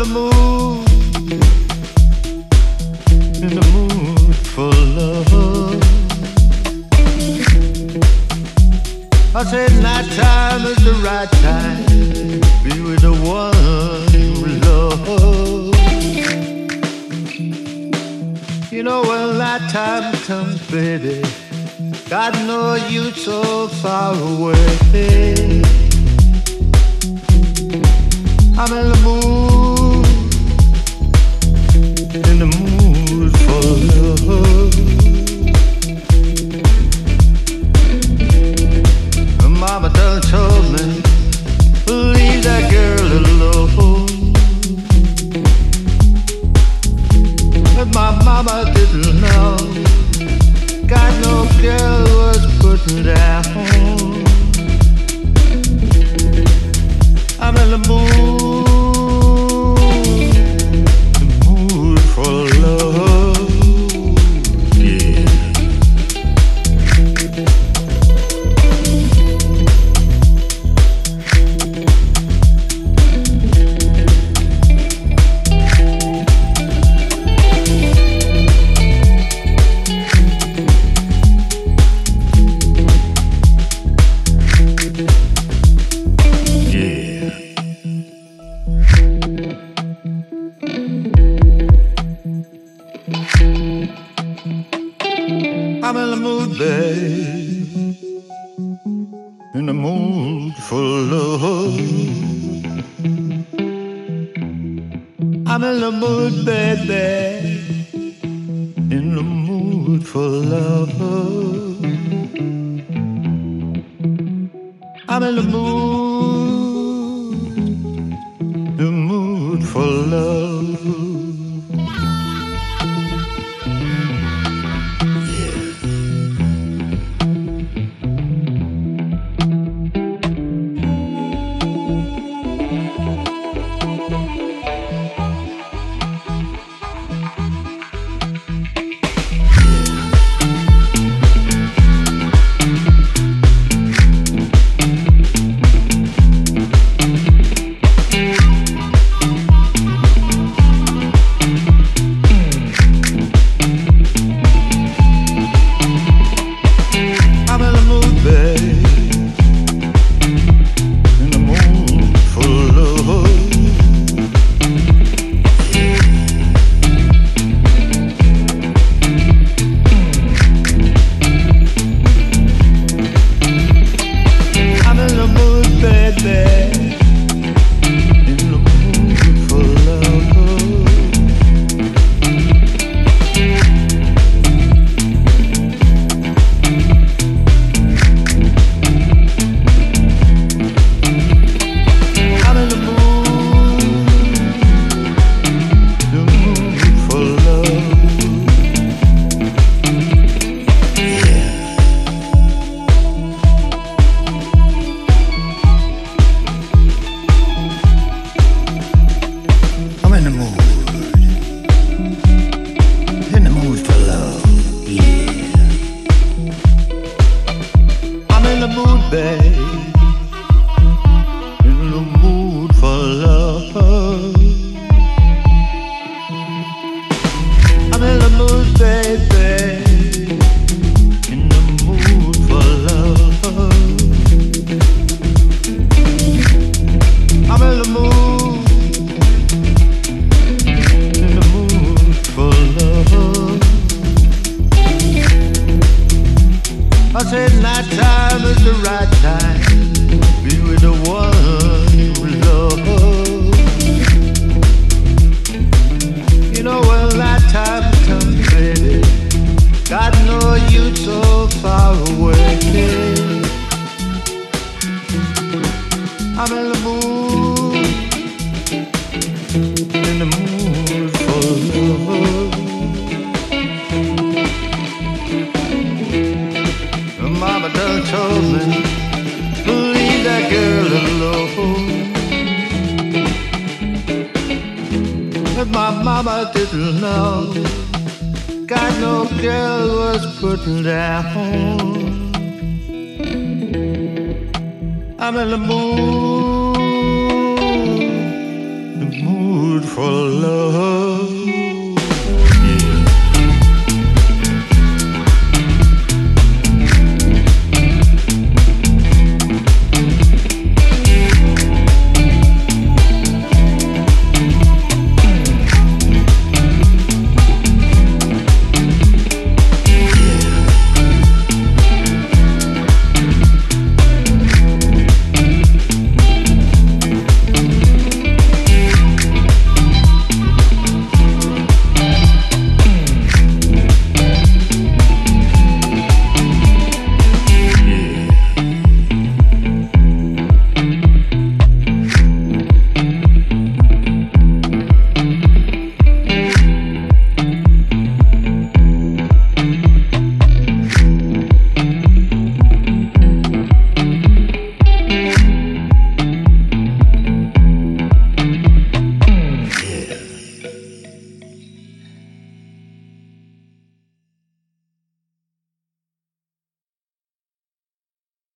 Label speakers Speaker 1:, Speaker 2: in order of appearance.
Speaker 1: the mood. In the mood for love. I said night time is the right time. Be with the one you love. You know when that time comes, baby. God know you so far away. I'm in the mood, Mama done told me, In the mood for love. I'm in the mood, baby. In the mood for love. I'm in the mood, the mood for love. That my mama didn't know. God, no girl was putting down. I'm in the mood,